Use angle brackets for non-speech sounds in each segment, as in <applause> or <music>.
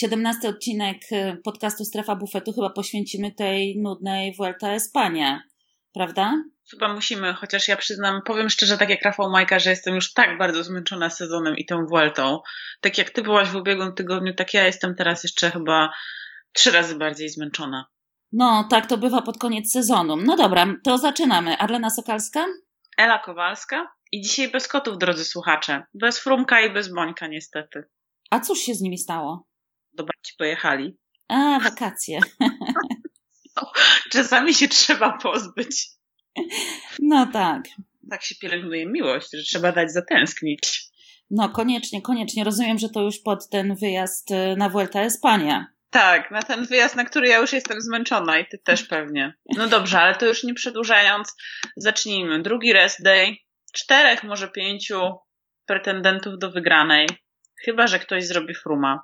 17 odcinek y, podcastu Strefa Bufetu chyba poświęcimy tej nudnej Vuelta Espania, prawda? Chyba musimy, chociaż ja przyznam, powiem szczerze, tak jak Rafał Majka, że jestem już tak bardzo zmęczona sezonem i tą Vueltą. Tak jak ty byłaś w ubiegłym tygodniu, tak ja jestem teraz jeszcze chyba trzy razy bardziej zmęczona. No, tak to bywa pod koniec sezonu. No dobra, to zaczynamy. Adlena Sokalska? Ela Kowalska. I dzisiaj bez kotów, drodzy słuchacze. Bez Frumka i bez Bońka, niestety. A cóż się z nimi stało? Do babci pojechali. A, wakacje. No, czasami się trzeba pozbyć. No tak. Tak się pielęgnuje miłość, że trzeba dać zatęsknić. No koniecznie, koniecznie. Rozumiem, że to już pod ten wyjazd y, na Vuelta Espania. Tak, na ten wyjazd, na który ja już jestem zmęczona i ty też pewnie. No dobrze, ale to już nie przedłużając, zacznijmy. Drugi rest day. Czterech, może pięciu pretendentów do wygranej. Chyba, że ktoś zrobi fruma.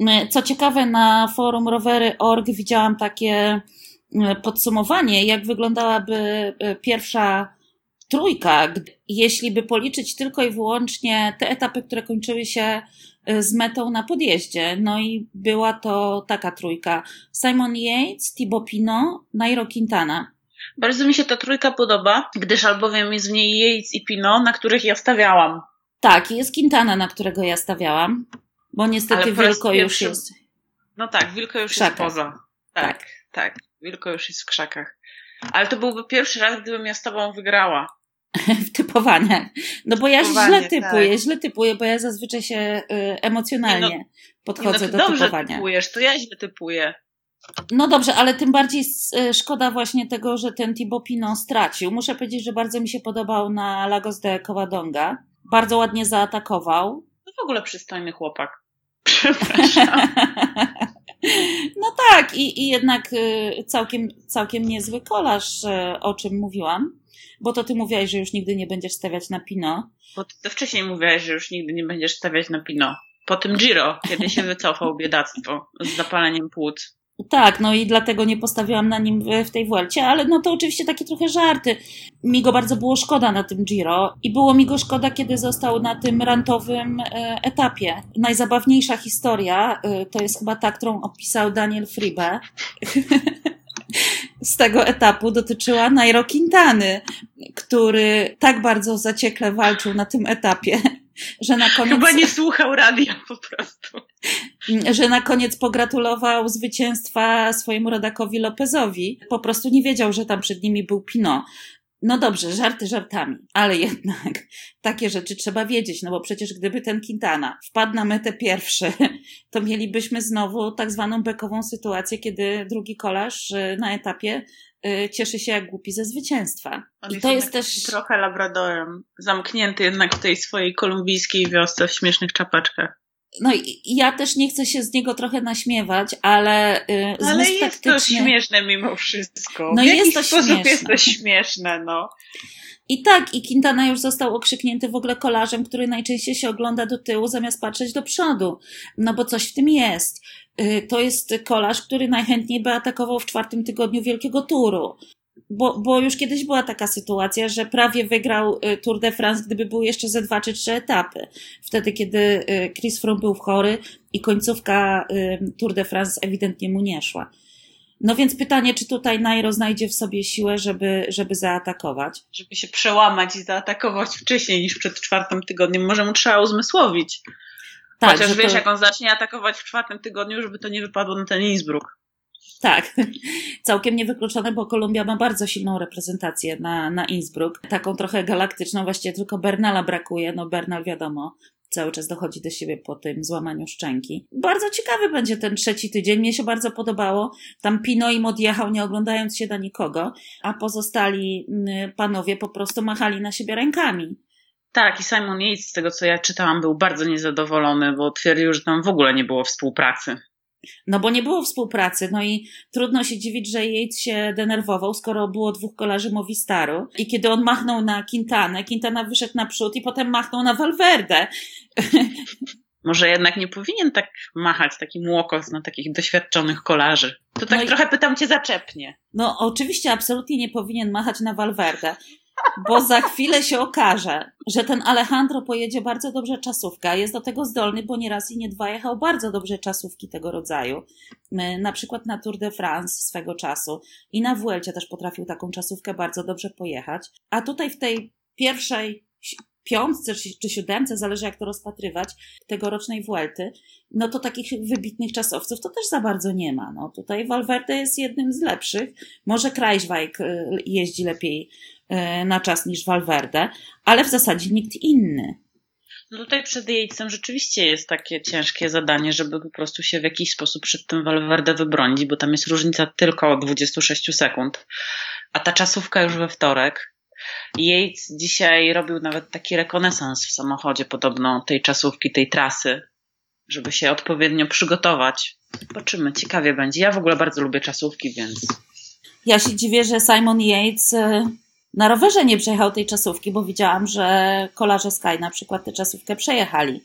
Y, co ciekawe, na forum rowery.org widziałam takie y, podsumowanie, jak wyglądałaby y, pierwsza trójka, jeśli by policzyć tylko i wyłącznie te etapy, które kończyły się z metą na podjeździe. No i była to taka trójka. Simon Yates, Thibaut Pinot, Nairo Quintana. Bardzo mi się ta trójka podoba, gdyż albowiem jest w niej Yates i Pinot, na których ja stawiałam. Tak, jest Quintana, na którego ja stawiałam, bo niestety Wilko już jest. No tak, Wilko już jest poza. Tak, tak, tak. Wilko już jest w krzakach. Ale to byłby pierwszy raz, gdybym ja z tobą wygrała. <laughs> w typowaniach. No bo ja źle typuję, tak. źle typuję, bo ja zazwyczaj się y, emocjonalnie no, podchodzę no, do dobrze typowania. typujesz, to ja źle typuję. No dobrze, ale tym bardziej y, szkoda właśnie tego, że ten Thibaut Pinot stracił. Muszę powiedzieć, że bardzo mi się podobał na Lagos de Covadonga. Bardzo ładnie zaatakował. To w ogóle przystojny chłopak. Przepraszam. <laughs> No tak, i, i jednak y, całkiem, całkiem niezły kolarz, o czym mówiłam. Bo to ty mówiłaś, że już nigdy nie będziesz stawiać na Pino. Bo ty to wcześniej mówiłaś, że już nigdy nie będziesz stawiać na Pino. Po tym Giro, kiedy się wycofał biedactwo z zapaleniem płuc. Tak, no i dlatego nie postawiłam na nim w tej Vuelcie, ale no to oczywiście takie trochę żarty. Mi go bardzo było szkoda na tym Giro i było mi go szkoda, kiedy został na tym rantowym e, etapie. Najzabawniejsza historia e, to jest chyba ta, którą opisał Daniel Fribe. <laughs> z tego etapu dotyczyła Nairo Quintany, który tak bardzo zaciekle walczył na tym etapie, <laughs> że na koniec... Chyba nie słuchał radia po prostu. Że na koniec pogratulował zwycięstwa swojemu rodakowi Lopezowi. Po prostu nie wiedział, że tam przed nimi był Pino. No dobrze, żarty żartami, ale jednak takie rzeczy trzeba wiedzieć, no bo przecież gdyby ten Quintana wpadł na metę pierwszy, <laughs> to mielibyśmy znowu tak zwaną bekową sytuację, kiedy drugi kolarz y, na etapie y, cieszy się jak głupi ze zwycięstwa. On I to jest też trochę labradorem, zamknięty jednak w tej swojej kolumbijskiej wiosce w śmiesznych czapeczkach. No i ja też nie chcę się z niego trochę naśmiewać, ale. Yy, ale jest to śmieszne mimo wszystko. No w jest to sposób śmieszne. jest to śmieszne, no. I tak, i Quintana już został okrzyknięty w ogóle kolarzem, który najczęściej się ogląda do tyłu zamiast patrzeć do przodu. No bo coś w tym jest. Y, to jest kolarz, który najchętniej by atakował w czwartym tygodniu Wielkiego Turu bo, bo już kiedyś była taka sytuacja, że prawie wygrał y, Tour de France, gdyby były jeszcze ze dwa czy trzy etapy. Wtedy, kiedy y, Chris Froome był chory i końcówka y, Tour de France ewidentnie mu nie szła. No więc pytanie, czy tutaj Nairo znajdzie w sobie siłę, żeby, żeby zaatakować? Żeby się przełamać i zaatakować wcześniej niż przed czwartym tygodniem. Może mu trzeba uzmysłowić. Tak, Chociaż wiesz, to... jak on zacznie atakować w czwartym tygodniu, żeby to nie wypadło na ten Innsbruck. Tak, <laughs> całkiem niewykluczone, bo Kolumbia ma bardzo silną reprezentację na, na Innsbruck. Taką trochę galaktyczną, właściwie tylko Bernala brakuje. No Bernal wiadomo, cały czas dochodzi do siebie po tym złamaniu szczęki. Bardzo ciekawy będzie ten trzeci tydzień. Mnie się bardzo podobało. Tam Pino im odjechał, nie oglądając się na nikogo, a pozostali mm, panowie po prostu machali na siebie rękami. Tak, i Simon Yates, z tego co ja czytałam, był bardzo niezadowolony, bo twierdził, że tam w ogóle nie było współpracy. No bo nie było współpracy, no i trudno się dziwić, że Yates się denerwował, skoro było dwóch kolarzy Movistaru. I kiedy on machnął na Quintanę, Quintana wyszedł naprzód i potem machnął na Valverde. <laughs> Może jednak nie powinien tak machać taki łokos na takich doświadczonych kolarzy. To tak no trochę pytam cię zaczepnie. No oczywiście absolutnie nie powinien machać na Valverde. Bo za chwilę się okaże, że ten Alejandro pojedzie bardzo dobrze czasówka, jest do tego zdolny, bo nie raz i nie dwa jechał bardzo dobrze czasówki tego rodzaju. Na przykład na Tour de France swego czasu i na Vuelcie też potrafił taką czasówkę bardzo dobrze pojechać. A tutaj w tej pierwszej piątce czy siódemce, zależy jak to rozpatrywać, tegorocznej Vuelty, no to takich wybitnych czasowców to też za bardzo nie ma. No tutaj Valverde jest jednym z lepszych. Może Kreiswijk y, jeździ lepiej y, na czas niż Valverde, ale w zasadzie nikt inny. No tutaj przed Jejcem rzeczywiście jest takie ciężkie zadanie, żeby po prostu się w jakiś sposób przed tym Valverde wybronić, bo tam jest różnica tylko 26 sekund. A ta czasówka już we wtorek, Yates dzisiaj robił nawet taki rekonesans w samochodzie podobno tej czasówki, tej trasy, żeby się odpowiednio przygotować. Zobaczymy, ciekawie będzie. Ja w ogóle bardzo lubię czasówki, więc... Ja się dziwię, że Simon Yates y, na rowerze nie przejechał tej czasówki, bo widziałam, że kolarze Sky na przykład tę czasówkę przejechali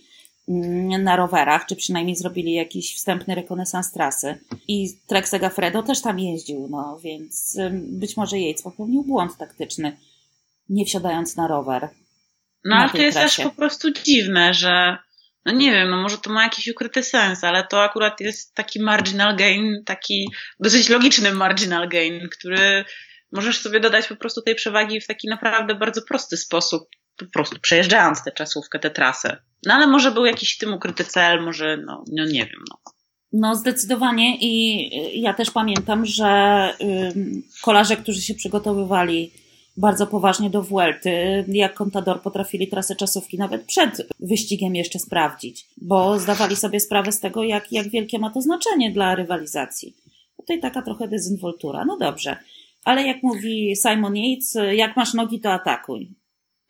mm, na rowerach, czy przynajmniej zrobili jakiś wstępny rekonesans trasy. I Trek Segafredo też tam jeździł, no więc być może Yates popełnił błąd taktyczny nie wsiadając na rower. No ale to jest trasie. też po prostu dziwne, że no nie wiem, no może to ma jakiś ukryty sens, ale to akurat jest taki marginal gain, taki dosyć logiczny marginal gain, który możesz sobie dodać po prostu tej przewagi w taki naprawdę bardzo prosty sposób, po prostu przejeżdżając tę czasówkę, tę trasę. No ale może był jakiś w tym ukryty cel, może, no, no nie wiem, no. No, zdecydowanie i ja też pamiętam, że kolarze, którzy się przygotowywali bardzo poważnie do Vuelty, jak Contador potrafili trasę czasówki nawet przed wyścigiem jeszcze sprawdzić, bo zdawali sobie sprawę z tego, jak, jak wielkie ma to znaczenie dla rywalizacji. Tutaj taka trochę dezynwoltura. No dobrze. Ale jak mówi Simon Yates, jak masz nogi, to atakuj.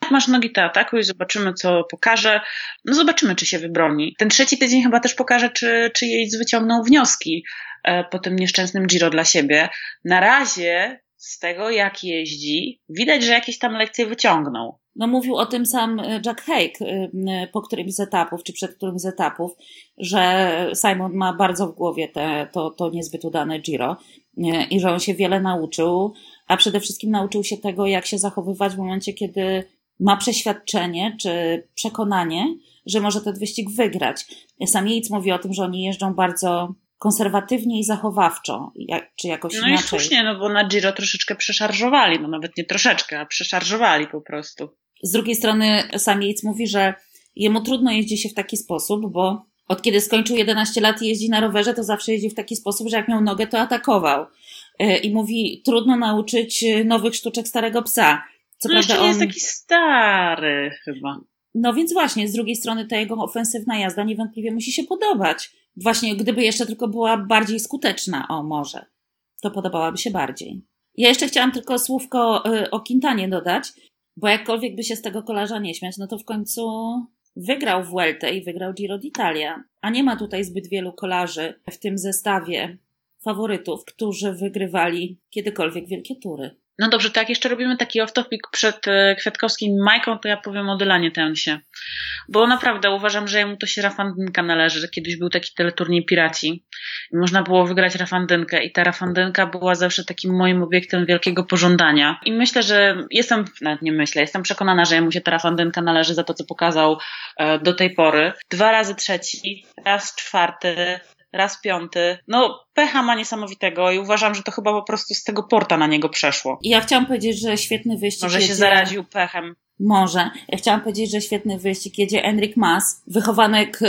Jak masz nogi, to atakuj, zobaczymy, co pokaże. No zobaczymy, czy się wybroni. Ten trzeci tydzień chyba też pokaże, czy, czy Yates wyciągnął wnioski e, po tym nieszczęsnym Giro dla siebie. Na razie z tego, jak jeździ, widać, że jakieś tam lekcje wyciągnął. No mówił o tym sam e, Jack Hake po którymś z etapów, czy przed którymś z etapów, że Simon ma bardzo w głowie te, to, to niezbyt udane Giro i że on się wiele nauczył, a przede wszystkim nauczył się tego, jak się zachowywać w momencie, kiedy ma przeświadczenie czy przekonanie, że może ten wyścig wygrać. Sam Yates mówi o tym, że oni jeżdżą bardzo konserwatywnie i zachowawczo, jak, czy jakoś no inaczej. No i słusznie, no bo na Giro troszeczkę przeszarżowali, no nawet nie troszeczkę, a przeszarżowali po prostu. Z drugiej strony sam Yates mówi, że jemu trudno jeździ się w taki sposób, bo od kiedy skończył 11 lat i jeździ na rowerze, to zawsze jeździ w taki sposób, że jak miał nogę, to atakował. E, I mówi, trudno nauczyć nowych sztuczek starego psa. Co no prawda on... jest taki stary chyba. No więc właśnie, z drugiej strony ta jego ofensywna jazda niewątpliwie musi się podobać. Właśnie, gdyby jeszcze tylko była bardziej skuteczna, o może, to podobałaby się bardziej. Ja jeszcze chciałam tylko słówko y, o Quintanie dodać, bo jakkolwiek by się z tego kolarza nie śmiać, no to w końcu wygrał Vueltę i wygrał Giro d'Italia, a nie ma tutaj zbyt wielu kolarzy w tym zestawie faworytów, którzy wygrywali kiedykolwiek wielkie tury. No dobrze, to jak jeszcze robimy taki off-topic przed e, Kwiatkowskim Majką, to ja powiem o Dylanie Tensie. Bo naprawdę uważam, że jemu to się rafandynka należy, kiedyś był taki teleturniej Piraci i można było wygrać rafandynkę i ta rafandynka była zawsze takim moim obiektem wielkiego pożądania. I myślę, że jestem, nawet nie myślę, jestem przekonana, że jemu się ta rafandynka należy za to, co pokazał e, do tej pory. Dwa razy trzeci, raz czwarty, raz piąty. No, pecha ma niesamowitego i uważam, że to chyba po prostu z tego porta na niego przeszło. Ja chciałam powiedzieć, że świetny wyścig. Może jedzie... się zaraził pechem. Może. Ja chciałam powiedzieć, że świetny wyścig jedzie Enric Mas, wychowanek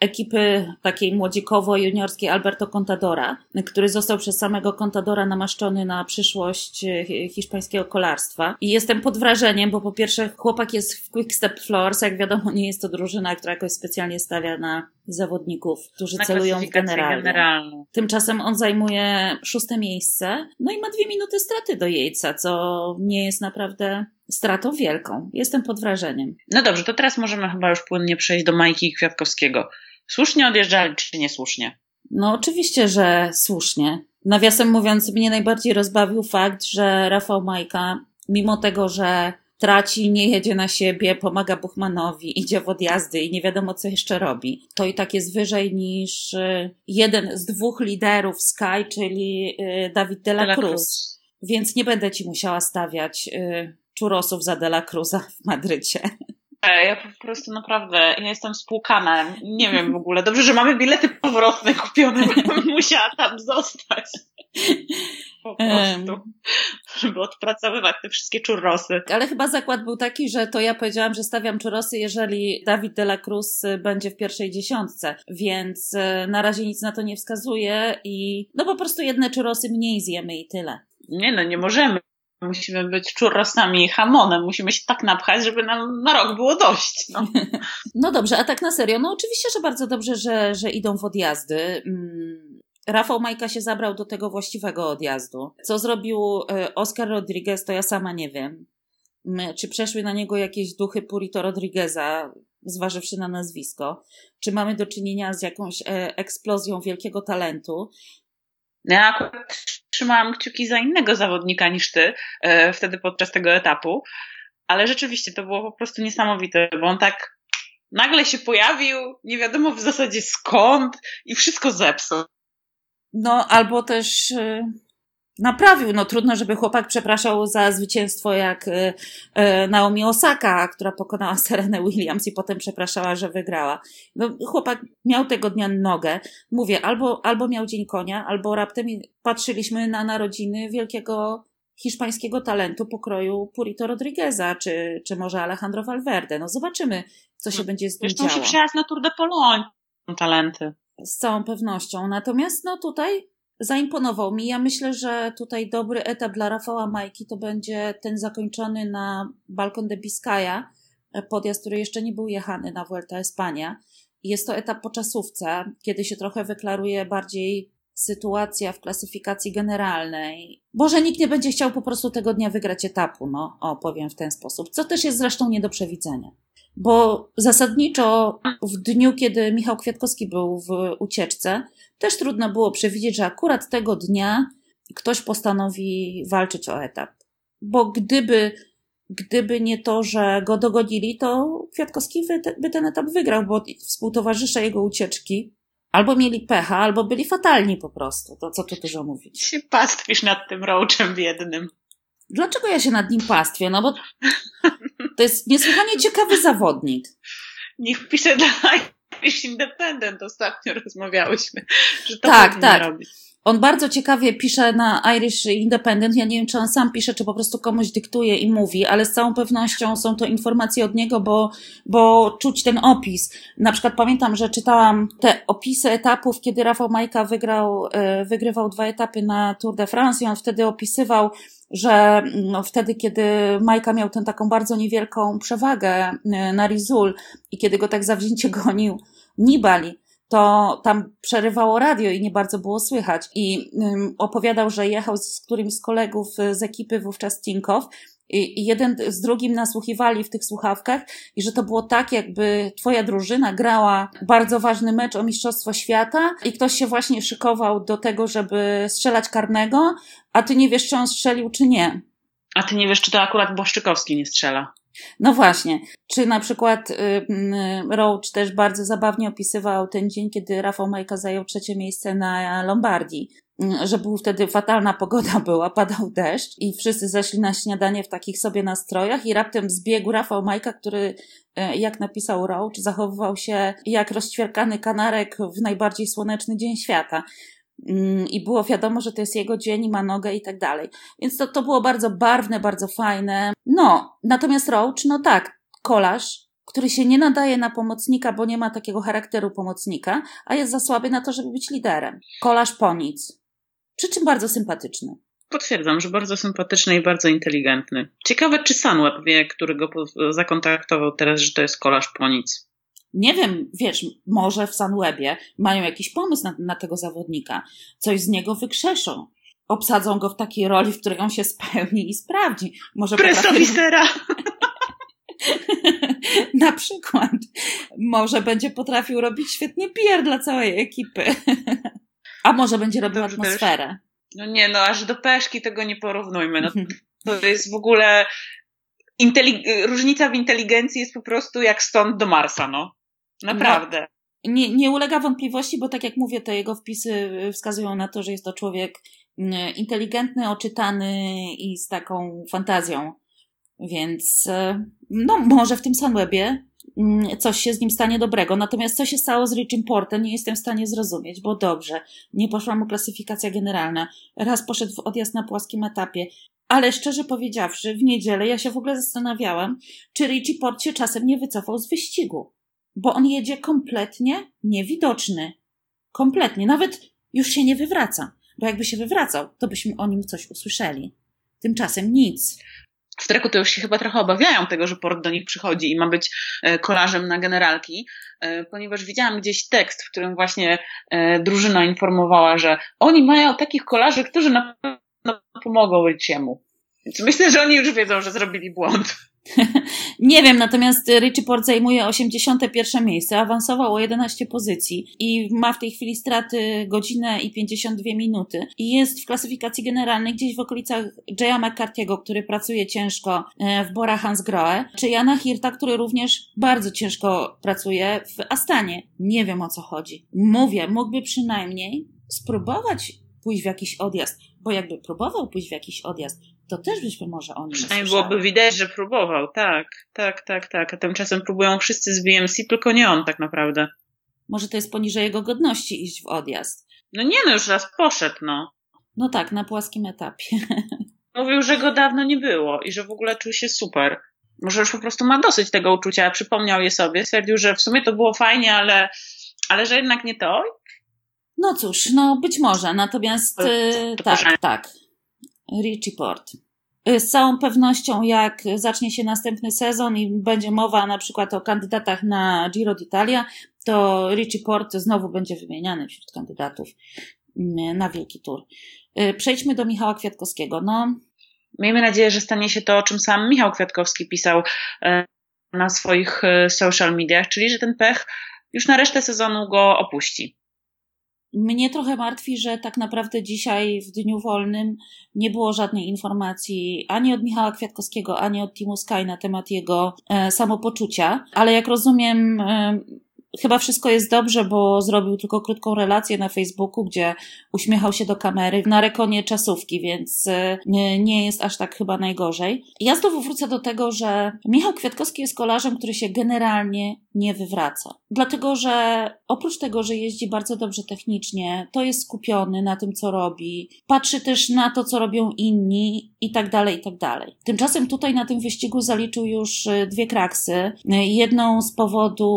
ekipy takiej młodziekowo-juniorskiej Alberto Contadora, który został przez samego Contadora namaszczony na przyszłość e, hiszpańskiego kolarstwa. I jestem pod wrażeniem, bo po pierwsze chłopak jest w Quick Step Floors, jak wiadomo nie jest to drużyna, która jakoś specjalnie stawia na zawodników, którzy na celują w generalnie. Tymczasem on zajmuje szóste miejsce, no i ma dwie minuty straty do Jejca, co nie jest naprawdę stratą wielką. Jestem pod wrażeniem. No dobrze, to teraz możemy chyba już płynnie przejść do Majki Kwiatkowskiego. Słusznie odjeżdżali, czy niesłusznie? No oczywiście, że słusznie. Nawiasem mówiąc, mnie najbardziej rozbawił fakt, że Rafał Majka, mimo tego, że traci, nie jedzie na siebie, pomaga Buchmanowi, idzie w odjazdy i nie wiadomo, co jeszcze robi. To i tak jest wyżej niż y, jeden z dwóch liderów Sky, czyli y, Dawid de la Cruz. Więc nie będę ci musiała stawiać y, czurosów za De La Cruza w Madrycie. E, ja po prostu naprawdę, ja jestem spłukana. Nie wiem w ogóle. Dobrze, że mamy bilety powrotne kupione, <laughs> musiała tam zostać. Po prostu. Żeby odpracowywać te wszystkie czurosy. Ale chyba zakład był taki, że to ja powiedziałam, że stawiam czurosy, jeżeli Dawid de la Cruz będzie w pierwszej dziesiątce, więc e, na razie nic na to nie wskazuje i no po prostu jedne czurosy mniej zjemy i tyle. Nie no, nie możemy. Musimy być czurrosami i hamonem. Musimy się tak napchać, żeby nam na rok było dość. No. <laughs> no dobrze, a tak na serio. No oczywiście, że bardzo dobrze, że, że idą w odjazdy. Mm, Rafał Majka się zabrał do tego właściwego odjazdu. Co zrobił e, Oscar Rodriguez, to ja sama nie wiem. Czy przeszły na niego jakieś duchy Purito Rodrigueza, zważywszy na nazwisko? Czy mamy do czynienia z jakąś e, eksplozją wielkiego talentu? Ja akurat trzymałam kciuki za innego zawodnika niż ty e, wtedy podczas tego etapu, ale rzeczywiście to było po prostu niesamowite, bo on tak nagle się pojawił, nie wiadomo w zasadzie skąd i wszystko zepsuł. No, albo też y, naprawił. No trudno, żeby chłopak przepraszał za zwycięstwo jak y, y, Naomi Osaka, która pokonała <laughs> Serenę Williams i potem przepraszała, że wygrała. No, chłopak miał tego dnia nogę. Mówię, albo, albo miał dzień konia, albo raptem patrzyliśmy na narodziny wielkiego hiszpańskiego talentu pokroju Purito Rodrigueza, czy, czy może Alejandro Valverde. No zobaczymy, co się no, będzie z nim działo. Zresztą się przyjazd na Tour de Pologne talenty. Z całą pewnością. Natomiast no tutaj zaimponował mi. Ja myślę, że tutaj dobry etap dla Rafała Majki to będzie ten zakończony na Balkon de Biscaya, podjazd, który jeszcze nie był jechany na Vuelta Espania. Jest to etap po czasówce, kiedy się trochę wyklaruje bardziej sytuacja w klasyfikacji generalnej. Może nikt nie będzie chciał po prostu tego dnia wygrać etapu, no, o, powiem w ten sposób, co też jest zresztą nie do przewidzenia. Bo zasadniczo w dniu, kiedy Michał Kwiatkowski był w ucieczce, też trudno było przewidzieć, że akurat tego dnia ktoś postanowi walczyć o etap. Bo gdyby, gdyby nie to, że go dogodzili, to Kwiatkowski by ten etap wygrał, bo współtowarzysze jego ucieczki albo mieli pecha, albo byli fatalni po prostu. To co tu dużo mówić. Się pastwisz nad tym roaczem biednym. Dlaczego ja się nad nim pastwię? No bo to jest niesłychanie ciekawy zawodnik. Niech pisze dla <laughs> Irish Independent ostatnio rozmawiałyśmy, że to tak, tak. robić. On bardzo ciekawie pisze na Irish Independent. Ja nie wiem, czy on sam pisze, czy po prostu komuś dyktuje i mówi, ale z całą pewnością są to informacje od niego, bo, bo czuć ten opis. Na przykład pamiętam, że czytałam te opisy etapów, kiedy Rafał Majka wygrał, e, wygrywał dwa etapy na Tour de France i on wtedy opisywał, że no, wtedy, kiedy Majka miał tę taką bardzo niewielką przewagę e, na Rizul i kiedy go tak zawzięcie gonił Nibali, to tam przerywało radio i nie bardzo było słychać. I opowiadał, że jechał z którymś z kolegów z ekipy wówczas Tinkow i, i jeden z drugim nasłuchiwali w tych słuchawkach i że to było tak, jakby twoja drużyna grała bardzo ważny mecz o Mistrzostwo Świata i ktoś się właśnie szykował do tego, żeby strzelać karnego, a ty nie wiesz, czy on strzelił, czy nie. A ty nie wiesz, czy to akurat Błaszczykowski nie strzela. No właśnie. Czy na przykład y, Roach też bardzo zabawnie opisywał ten dzień, kiedy Rafał Majka zajął trzecie miejsce na Lombardii że był wtedy fatalna pogoda <laughs> była, padał deszcz i wszyscy zeszli na śniadanie w takich sobie nastrojach i raptem zbiegł Rafał Majka, który, y, jak napisał Roach, zachowywał się jak rozćwierkany kanarek w najbardziej słoneczny dzień świata. Mm, i było wiadomo, że to jest jego dzień i ma nogę i tak dalej. Więc to, to było bardzo barwne, bardzo fajne. No, natomiast Roach, no tak, kolarz, który się nie nadaje na pomocnika, bo nie ma takiego charakteru pomocnika, a jest za słaby na to, żeby być liderem. Kolarz po nic. Przy czym bardzo sympatyczny. Potwierdzam, że bardzo sympatyczny i bardzo inteligentny. Ciekawe, czy Sunweb wie, który go zakontaktował teraz, że to jest kolarz po nic nie wiem, wiesz, może w Sunwebie mają jakiś pomysł na, na tego zawodnika, coś z niego wykrzeszą. Obsadzą go w takiej roli, w której on się spełni i sprawdzi. Może Presowisera! <laughs> na przykład. Może będzie potrafił robić świetnie PR dla całej ekipy. <laughs> A może będzie robił atmosferę. No nie, no aż do peszki tego nie porównujmy. No, to jest w ogóle intelig- różnica w inteligencji jest po prostu jak stąd do Marsa, no. Naprawdę. No, nie, nie ulega wątpliwości, bo tak jak mówię, te jego wpisy y, wskazują na to, że jest to człowiek y, inteligentny, oczytany i z taką fantazją Więc e, no, może w tym Sunwebie mm, coś się z nim stanie dobrego. Natomiast co się stało z Richim Portem, nie jestem w stanie zrozumieć, bo dobrze, nie poszła mu klasyfikacja generalna. Raz poszedł w odjazd na płaskim etapie. Ale szczerze powiedziawszy, w niedzielę ja się w ogóle zastanawiałam, czy Richie Port się czasem nie wycofał z wyścigu. Bo on jedzie kompletnie niewidoczny. Kompletnie. Nawet już się nie wywraca. Bo jakby się wywracał, to byśmy o nim coś usłyszeli. Tymczasem nic. W treku to już się chyba trochę obawiają tego, że port do nich przychodzi i ma być e, kolarzem na generalki, e, ponieważ widziałam gdzieś tekst, w którym właśnie e, drużyna informowała, że oni mają takich kolarzy, którzy na pewno pomogą Richiemu. Myślę, że oni już wiedzą, że zrobili błąd. <laughs> Nie wiem, natomiast Richie Port zajmuje 81 miejsce, awansował o 11 pozycji i ma w tej chwili straty godzinę i 52 minuty i jest w klasyfikacji generalnej gdzieś w okolicach Jaya McCarthy'ego, który pracuje ciężko e, w Bora Hansgrohe, czy Jana Hirta, który również bardzo ciężko pracuje w Astanie. Nie wiem o co chodzi. Mówię, mógłby przynajmniej spróbować pójść w jakiś odjazd, bo jakby próbował pójść w jakiś odjazd, to też byśmy może o nim Przynajmniej byłoby widać, że próbował, tak, tak, tak, tak. A tymczasem próbują wszyscy z BMC, tylko nie on tak naprawdę. Może to jest poniżej jego godności iść w odjazd. No nie no, już raz poszedł, no. No tak, na płaskim etapie. <laughs> Mówił, że go dawno nie było i że w ogóle czuł się super. Może już po prostu ma dosyć tego uczucia, przypomniał je sobie, stwierdził, że w sumie to było fajnie, ale, ale że jednak nie to. No cóż, no być może, natomiast yy, tak, tak. Richie Port. Y, z całą pewnością, jak zacznie się następny sezon i będzie mowa na przykład o kandydatach na Giro d'Italia, to Richie Port znowu będzie wymieniany wśród kandydatów mm, na Wielki Tour. Y, przejdźmy do Michała Kwiatkowskiego. No, Miejmy nadzieję, że stanie się to, o czym sam Michał Kwiatkowski pisał y, na swoich social mediach, czyli że ten pech już na resztę sezonu go opuści. Mnie trochę martwi, że tak naprawdę dzisiaj w dniu wolnym nie było żadnej informacji ani od Michała Kwiatkowskiego, ani od Timu Sky na temat jego e, samopoczucia, ale jak rozumiem, e, chyba wszystko jest dobrze, bo zrobił tylko krótką relację na Facebooku, gdzie uśmiechał się do kamery na rekonie czasówki, więc e, nie, jest aż tak chyba najgorzej. Ja znowu wrócę do tego, że Michał Kwiatkowski jest kolarzem, który się generalnie nie wywraca. Dlatego, że oprócz tego, że jeździ bardzo dobrze technicznie, to jest skupiony na tym, co robi, patrzy też na to, co robią inni i tak dalej, i tak dalej. Tymczasem tutaj na tym wyścigu zaliczył już e, dwie kraksy. E, jedną z powodu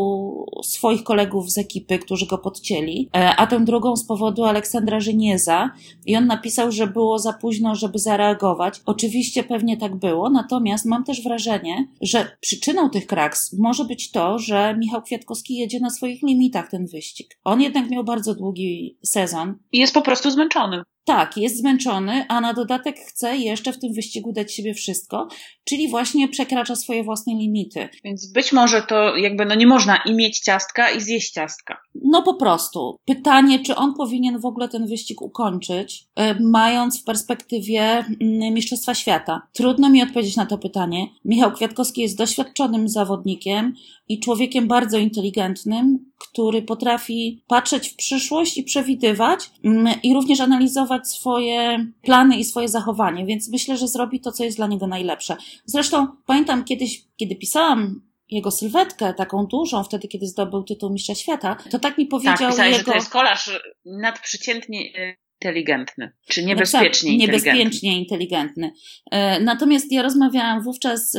swoich kolegów z ekipy, którzy go podcięli, e, a tę drugą z powodu Aleksandra Żynieza. I on napisał, że było za późno, żeby zareagować. Oczywiście pewnie tak było, natomiast mam też wrażenie, że przyczyną tych kraks może być to, że Michał Kwiatkowski jedzie na swoich limitach ten wyścig. On jednak miał bardzo długi sezon. I jest po prostu zmęczony. Tak, jest zmęczony, a na dodatek chce jeszcze w tym wyścigu dać siebie wszystko, czyli właśnie przekracza swoje własne limity. Więc być może to jakby no nie można i mieć ciastka i zjeść ciastka. No po prostu. Pytanie, czy on powinien w ogóle ten wyścig ukończyć, e, mając w perspektywie mm, Mistrzostwa Świata. Trudno mi odpowiedzieć na to pytanie. Michał Kwiatkowski jest doświadczonym zawodnikiem i człowiekiem bardzo inteligentnym, który potrafi patrzeć w przyszłość i przewidywać mm, i również analizować swoje plany i swoje zachowanie, więc myślę, że zrobi to, co jest dla niego najlepsze. Zresztą pamiętam kiedyś, kiedy pisałam jego sylwetkę, taką dużą, wtedy, kiedy zdobył tytuł Mistrza Świata, to tak mi powiedział tak, pisałeś, jego... że to jest kolarz nadprzeciętnie inteligentny, czy niebezpiecznie no tak, inteligentny. Niebezpiecznie inteligentny. E, natomiast ja rozmawiałam wówczas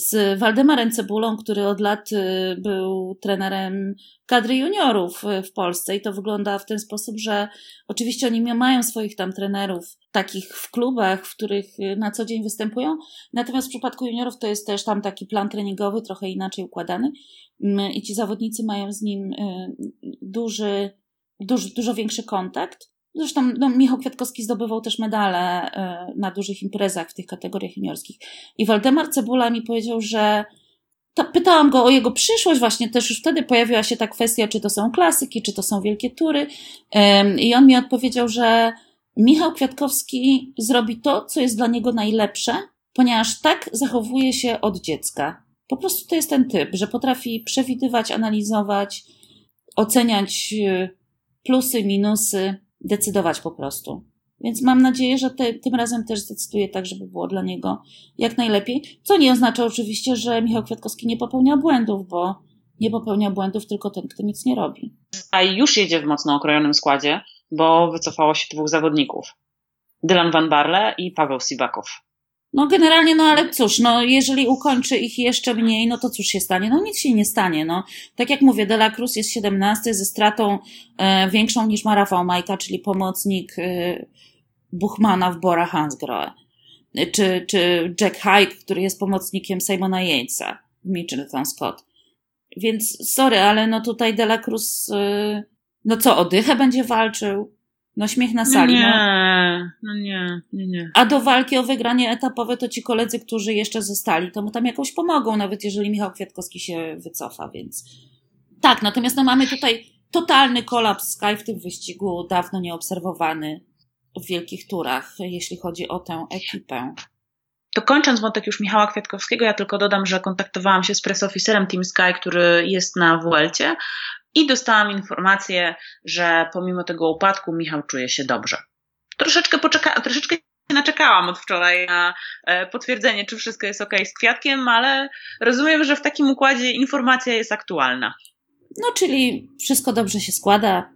z Waldemarem Cebulą, który od lat y, był trenerem kadry juniorów y, w Polsce. I to wygląda w ten sposób, że oczywiście oni mają swoich tam trenerów takich w klubach, w których y, na co dzień występują, natomiast w przypadku juniorów to jest też tam taki plan treningowy, trochę inaczej układany. Mm, i ci zawodnicy mają z nim duży, duży dużo większy kontakt. Zresztą no, Michał Kwiatkowski zdobywał też medale y, na dużych imprezach w tych kategoriach juniorskich. I Waldemar Cebula mi powiedział, że to pytałam go o jego przyszłość, właśnie też już wtedy pojawiła się ta kwestia, czy to są klasyki, czy to są wielkie tury. I on mi odpowiedział, że Michał Kwiatkowski zrobi to, co jest dla niego najlepsze, ponieważ tak zachowuje się od dziecka. Po prostu to jest ten typ, że potrafi przewidywać, analizować, oceniać y, plusy, minusy decydować po prostu. Więc mam nadzieję, że te, tym razem też zdecyduje tak, żeby było dla niego jak najlepiej. Co nie oznacza oczywiście, że Michał Kwiatkowski nie popełnia błędów, bo nie popełnia błędów tylko ten, kto nic nie robi. A już jedzie w mocno okrojonym składzie, bo wycofało się dwóch zawodników. Dylan Van Barle i Paweł Sibakow. No generalnie, no ale cóż, no jeżeli ukończy ich jeszcze mniej, no to cóż się stanie? No nic się nie stanie, no. Tak jak mówię, Dela Cruz jest 17 ze stratą e, większą niż ma Majka, czyli pomocnik e, Buchmana w Bora Hansgrohe. Czy, czy Jack Hyde, który jest pomocnikiem Simona Yatesa w Mitchelton Scott. Więc sorry, ale no tutaj Dela Cruz, e, no co, o dychę będzie walczył? No śmiech na sali. Nie, no. no nie, nie, nie. A do walki o wygranie etapowe to ci koledzy, którzy jeszcze zostali, to mu tam jakoś pomogą, nawet jeżeli Michał Kwiatkowski się wycofa, więc tak, natomiast no mamy tutaj totalny kolaps Sky w tym wyścigu, dawno nieobserwowany w wielkich turach, jeśli chodzi o tę ekipę. To kończąc wątek już Michała Kwiatkowskiego, ja tylko dodam, że kontaktowałam się z press officerem Team Sky, który jest na WLcie i dostałam informację, że pomimo tego upadku Michał czuje się dobrze. Troszeczkę poczeka, troszeczkę naczekałam od wczoraj na e, potwierdzenie, czy wszystko jest ok z kwiatkiem, ale rozumiem, że w takim układzie informacja jest aktualna. No, czyli wszystko dobrze się składa.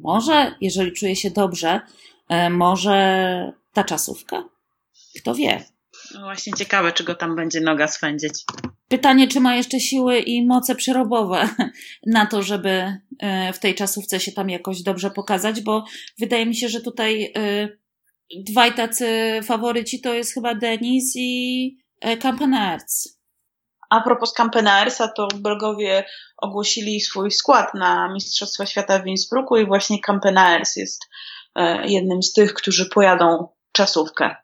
Może, jeżeli czuje się dobrze, e, może ta czasówka? Kto wie? No właśnie ciekawe, czy go tam będzie noga swędzić. Pytanie, czy ma jeszcze siły i moce przerobowe <laughs> na to, żeby e, w tej czasówce się tam jakoś dobrze pokazać, bo wydaje mi się, że tutaj e, dwaj tacy faworyci to jest chyba Denis i e, Campenaerts. A propos Campenaersa, to Belgowie ogłosili swój skład na Mistrzostwa Świata w Innsbrucku i właśnie Campenaers jest jednym z tych, którzy pojadą czasówkę.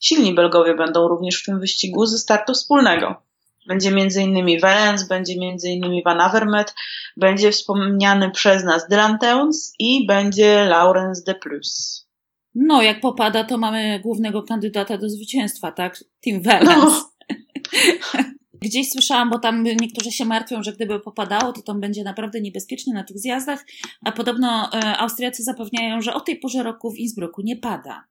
Silni Belgowie będą również w tym wyścigu ze startu wspólnego. Będzie m.in. Valens, będzie m.in. Van Avermaet, będzie wspomniany przez nas Dylan Teuns i będzie Laurens de Plus. No, jak popada, to mamy głównego kandydata do zwycięstwa, tak? Team Valens. No. <laughs> Gdzieś słyszałam, bo tam niektórzy się martwią, że gdyby popadało, to tam będzie naprawdę niebezpiecznie na tych zjazdach, a podobno e, Austriacy zapewniają, że o tej porze roku w Innsbrucku nie pada.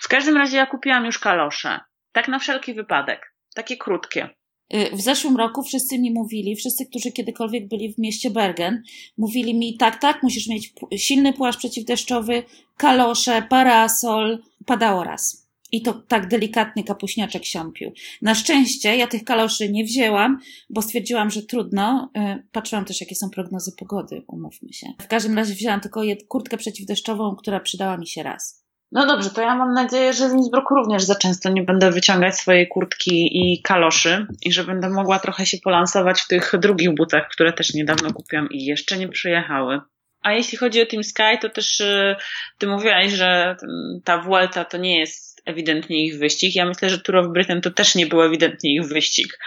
W każdym razie ja kupiłam już kalosze. Tak na wszelki wypadek. Takie krótkie. Y, w zeszłym roku wszyscy mi mówili, wszyscy, którzy kiedykolwiek byli w mieście Bergen, mówili mi, tak, tak, musisz mieć silny płaszcz przeciwdeszczowy, kalosze, parasol. Padało raz. I to tak delikatny kapuśniaczek siąpił. Na szczęście ja tych kaloszy nie wzięłam, bo stwierdziłam, że trudno. Y, patrzyłam też, jakie są prognozy pogody, umówmy się. W każdym razie wzięłam tylko kurtkę przeciwdeszczową, która przydała mi się raz. No dobrze, to ja mam nadzieję, że z Innsbrucku również za często nie będę wyciągać swojej kurtki i kaloszy i że będę mogła trochę się polansować w tych drugich butach, które też niedawno kupiłam i jeszcze nie przyjechały. A jeśli chodzi o Team Sky, to też y, ty mówiłaś, że ta Vuelta to nie jest ewidentnie ich wyścig. Ja myślę, że Tour of Britain to też nie był ewidentnie ich wyścig.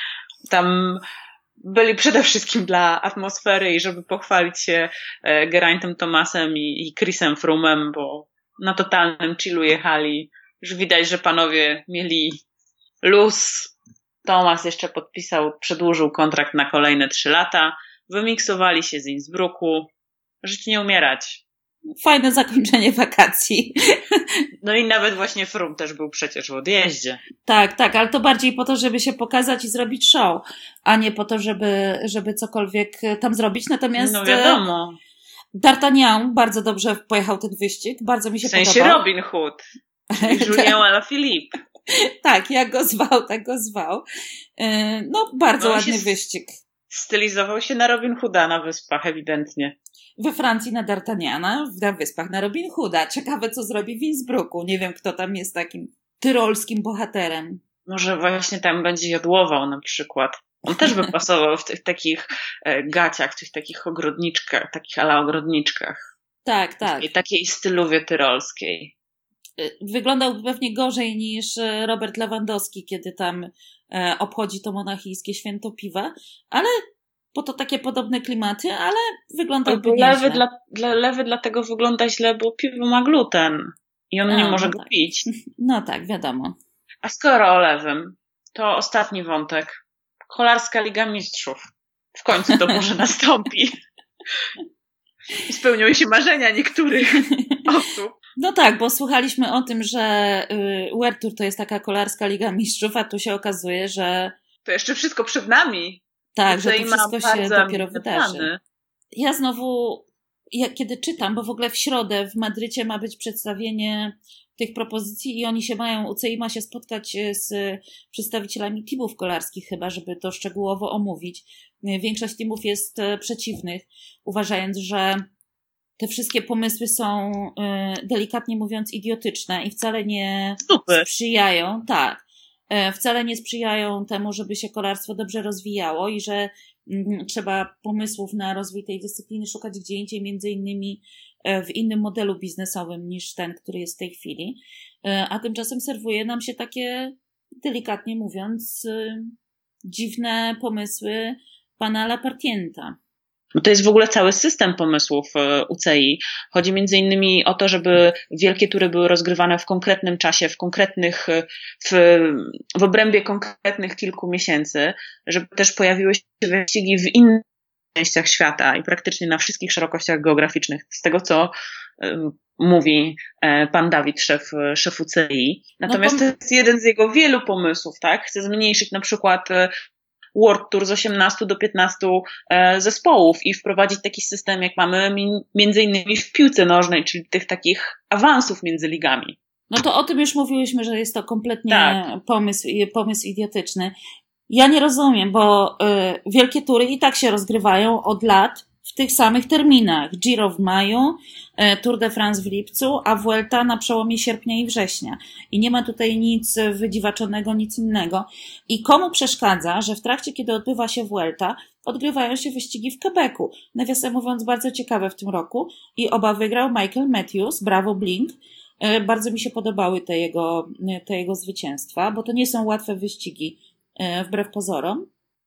Tam byli przede wszystkim dla atmosfery i żeby pochwalić się e, Geraintem Thomasem i, i Chrisem Frumem, bo na totalnym chillu jechali. Już widać, że panowie mieli luz. Tomas jeszcze podpisał, przedłużył kontrakt na kolejne trzy lata. Wymiksowali się z Innsbrucku. Żyć nie umierać. Fajne zakończenie wakacji. <laughs> No i nawet właśnie Frum też był przecież w odjeździe. Tak, tak, ale to bardziej po to, żeby się pokazać i zrobić show, a nie po to, żeby, żeby cokolwiek tam zrobić. Natomiast. No wiadomo. D'Artagnan bardzo dobrze pojechał ten wyścig, bardzo mi się podobał. W sensie podobał. Robin Hood, <laughs> Julien Alaphilippe. tak, jak go zwał, tak go zwał. E, no, bardzo no, ładny wyścig. Stylizował się na Robin Hooda na wyspach, ewidentnie. We Francji na D'Artagnana, na wyspach na Robin Hooda. Ciekawe, co zrobi w Innsbrucku. Nie wiem, kto tam jest takim tyrolskim bohaterem. Może właśnie tam będzie jodłował na przykład. On też by pasował w tych takich e, gaciach, w tych takich ogrodniczkach, takich ala ogrodniczkach. Tak, tak. I takiej stylowie tyrolskiej. E, wyglądałby pewnie gorzej niż e, Robert Lewandowski, kiedy tam obchodzi to monachijskie święto piwa, ale po to takie podobne klimaty, ale wyglądałby lewy nieźle. Dla, dla, lewy dlatego wygląda źle, bo piwo ma gluten i on A, nie może no go tak. pić. <laughs> No tak, wiadomo. A skoro o lewym, to ostatni wątek. Kolarska Liga Mistrzów. W końcu to może <laughs> nastąpi. I spełniły się marzenia niektórych osób. No tak, bo słuchaliśmy o tym, że y, World Tour to jest taka kolarska Liga Mistrzów, a tu się okazuje, że... To jeszcze wszystko przed nami. Tak, że to wszystko się dopiero wydarzy. Plany. Ja znowu, ja, kiedy czytam, bo w ogóle w środę w Madrycie ma być przedstawienie tych propozycji i oni się mają, UCI ma się spotkać e, z przedstawicielami teamów kolarskich chyba, żeby to szczegółowo omówić. E, większość teamów jest e, przeciwnych, uważając, że te wszystkie pomysły są delikatnie mówiąc idiotyczne i wcale nie Super. sprzyjają, tak, wcale nie sprzyjają temu, żeby się kolarstwo dobrze rozwijało i że mm, trzeba pomysłów na rozwój tej dyscypliny szukać gdzie indziej, między innymi w innym modelu biznesowym niż ten, który jest w tej chwili. E, a tymczasem serwuje nam się takie, delikatnie mówiąc, e, dziwne pomysły pana Lapartienta. No to jest w ogóle cały system pomysłów UCI. Chodzi między innymi o to, żeby wielkie tury były rozgrywane w konkretnym czasie, w konkretnych, w, w obrębie konkretnych kilku miesięcy, żeby też pojawiły się wyścigi w innych częściach świata i praktycznie na wszystkich szerokościach geograficznych, z tego co mówi e, pan Dawid, szef, szef UCI. Natomiast no to... to jest jeden z jego wielu pomysłów, tak? Chce zmniejszyć na przykład e, World Tour z 18 do 15 e, zespołów i wprowadzić taki system, jak mamy między innymi w piłce nożnej, czyli tych takich awansów między ligami. No to o tym już mówiłyśmy, że jest to kompletnie tak. pomysł, pomysł idiotyczny. Ja nie rozumiem, bo y, wielkie tury i tak się rozgrywają od lat w tych samych terminach. Giro w maju, y, Tour de France w lipcu, a Vuelta na przełomie sierpnia i września. I nie ma tutaj nic wydziwaczonego, nic innego. I komu przeszkadza, że w trakcie, kiedy odbywa się Vuelta, odgrywają się wyścigi w Quebecu. Nawiasem mówiąc, bardzo ciekawe w tym roku. I oba wygrał Michael Matthews, brawo Blink. Y, bardzo mi się podobały te jego, te jego zwycięstwa, bo to nie są łatwe wyścigi wbrew pozorom.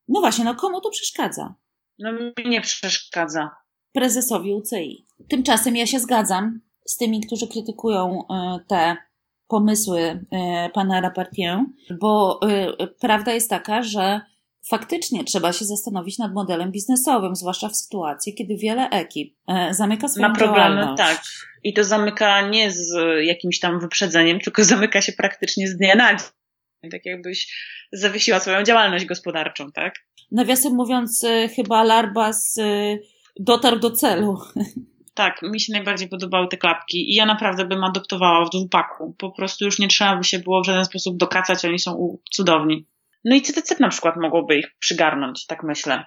No właśnie, no komu to przeszkadza? No mi nie przeszkadza. Prezesowi UCI. Tymczasem ja się zgadzam z tymi, którzy krytykują e, te pomysły e, pana Rapartien, bo prawda jest taka, że faktycznie trzeba się zastanowić nad modelem biznesowym, zwłaszcza w sytuacji, kiedy wiele ekip zamyka swoją Ma problemy, działalność. tak. I to zamyka nie z jakimś tam wyprzedzeniem, tylko zamyka się praktycznie z dnia na dzień tak jakbyś zawiesiła swoją działalność gospodarczą, tak? Nawiasem mówiąc, y, chyba Larbas y, dotarł do celu. Tak, mi się najbardziej podobały te klapki i ja naprawdę bym adoptowała w dwupaku. Po prostu już nie trzeba by się było w żaden sposób dokacać, oni są cudowni. No i CTC na przykład mogłoby ich przygarnąć, tak myślę.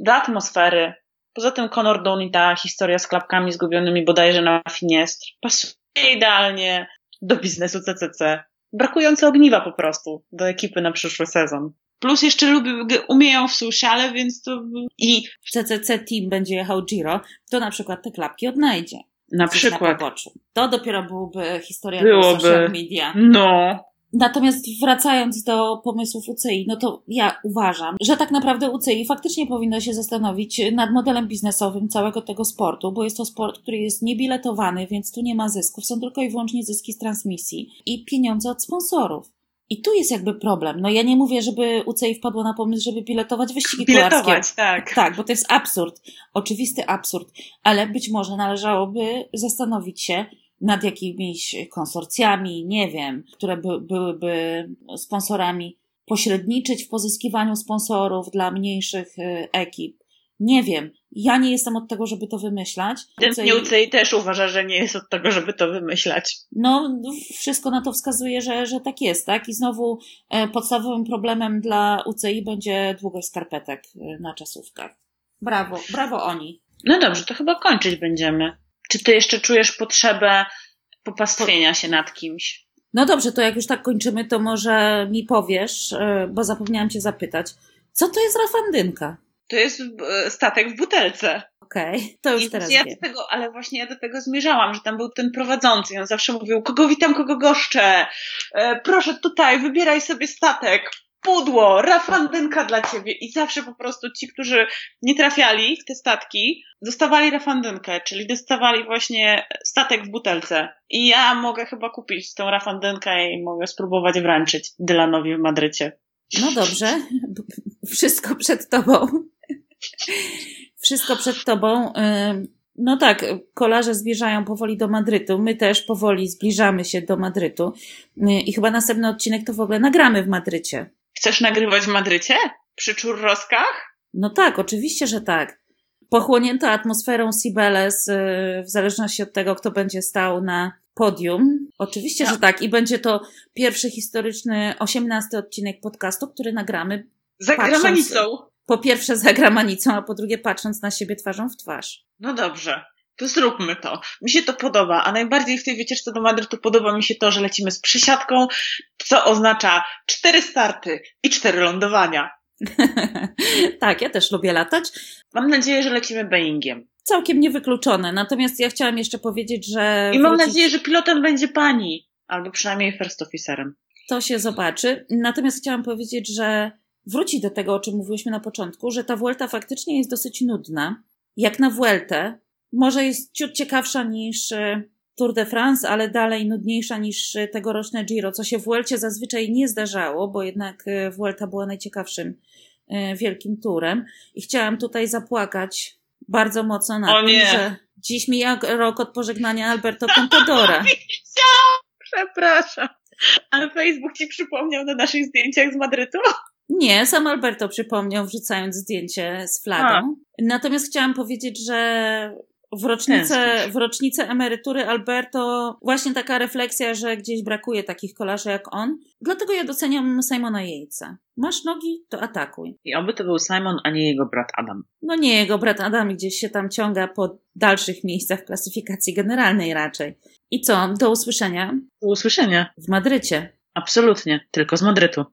Do atmosfery. Poza tym Conor Dawn i ta historia z klapkami zgubionymi bodajże na Finiestr pasuje idealnie do biznesu CCC brakujące ogniwa po prostu do ekipy na przyszły sezon. Plus jeszcze lubię, umieją w sociale, więc to i... CCC Team będzie jechał Giro, to na przykład te klapki odnajdzie. Na przykład. Na to dopiero byłoby historia Byłoby. social media. No. Natomiast wracając do pomysłów UCI, no to ja uważam, że tak naprawdę UCI faktycznie powinno się zastanowić nad modelem biznesowym całego tego sportu, bo jest to sport, który jest niebiletowany, więc tu nie ma zysków, są tylko i wyłącznie zyski z transmisji i pieniądze od sponsorów. I tu jest jakby problem. No ja nie mówię, żeby UCI wpadło na pomysł, żeby biletować wyścigi Biletować, kolarskie. tak. Tak, bo to jest absurd. Oczywisty absurd. Ale być może należałoby zastanowić się, nad jakimiś konsorcjami, nie wiem, które by, byłyby sponsorami, pośredniczyć w pozyskiwaniu sponsorów dla mniejszych y, ekip. Nie wiem. Ja nie jestem od tego, żeby to wymyślać. Ten UCI też uważa, że nie jest od tego, żeby to wymyślać. No, wszystko na to wskazuje, że, że tak jest, tak? I znowu e, podstawowym problemem dla UCI będzie długość skarpetek e, na czasówkach. Brawo, brawo oni. No dobrze, to chyba kończyć będziemy. Czy ty jeszcze czujesz potrzebę popastwienia się nad kimś? No dobrze, to jak już tak kończymy, to może mi powiesz, e, bo zapomniałam cię zapytać, co to jest rafandynka? To jest e, statek w butelce. Okej, okay, to już I teraz ja wiem. Do tego, ale właśnie ja do tego zmierzałam, że tam był ten prowadzący on zawsze mówił, kogo witam, kogo goszczę, e, proszę tutaj, wybieraj sobie statek, pudło, rafandynka dla ciebie. I zawsze po prostu ci, którzy nie trafiali w te statki, dostawali rafandynkę, czyli dostawali właśnie statek w butelce. I ja mogę chyba kupić tą rafandynkę i mogę spróbować wręczyć Dylanowi w Madrycie. No dobrze, wszystko przed tobą. Wszystko przed tobą. No tak, kolarze zbliżają powoli do Madrytu. My też powoli zbliżamy się do Madrytu. I chyba następny odcinek to w ogóle nagramy w Madrycie. Chcesz nagrywać w Madrycie? Przy czurroskach? No tak, oczywiście, że tak. Pochłonięta atmosferą Cibeles, y, w zależności od tego, kto będzie stał na podium. Oczywiście, no. że tak. I będzie to pierwszy historyczny, osiemnasty odcinek podcastu, który nagramy. Za granicą. Po pierwsze za granicą, a po drugie patrząc na siebie twarzą w twarz. No dobrze. To zróbmy to. Mi się to podoba, a najbardziej w tej wycieczce do Madrytu podoba mi się to, że lecimy z przysiadką, co oznacza cztery starty i cztery lądowania. <laughs> tak, ja też lubię latać. Mam nadzieję, że lecimy Boeingiem. Całkiem niewykluczone. Natomiast ja chciałam jeszcze powiedzieć, że. I mam wrócić... nadzieję, że pilotem będzie pani, albo przynajmniej first officerem. To się zobaczy. Natomiast chciałam powiedzieć, że wróci do tego, o czym mówiłyśmy na początku, że ta Vuelta faktycznie jest dosyć nudna. Jak na Vueltę. Może jest ciut ciekawsza niż e, Tour de France, ale dalej nudniejsza niż e, tegoroczne Giro, co się w Vuelcie zazwyczaj nie zdarzało, bo jednak e, Vuelta była najciekawszym wielkim turem. I chciałam tutaj zapłakać bardzo mocno na tym, że dziś mija rok od pożegnania Alberto Contadora. <laughs> Przepraszam. Ale Facebook ci przypomniał na naszych zdjęciach z Madrytu? Nie, sam Alberto przypomniał, wrzucając zdjęcie z flagą. A. Natomiast chciałam powiedzieć, że w rocznicę, w rocznicę emerytury Alberto właśnie taka refleksja, że gdzieś brakuje takich kolarzy jak on. Dlatego ja doceniam Simona Jejca. Masz nogi, to atakuj. I oby to był Simon, a nie jego brat Adam. No nie, jego brat Adam gdzieś się tam ciąga po dalszych miejscach w klasyfikacji generalnej raczej. I co? Do usłyszenia? Do usłyszenia. W Madrycie. Absolutnie, tylko z Madrytu.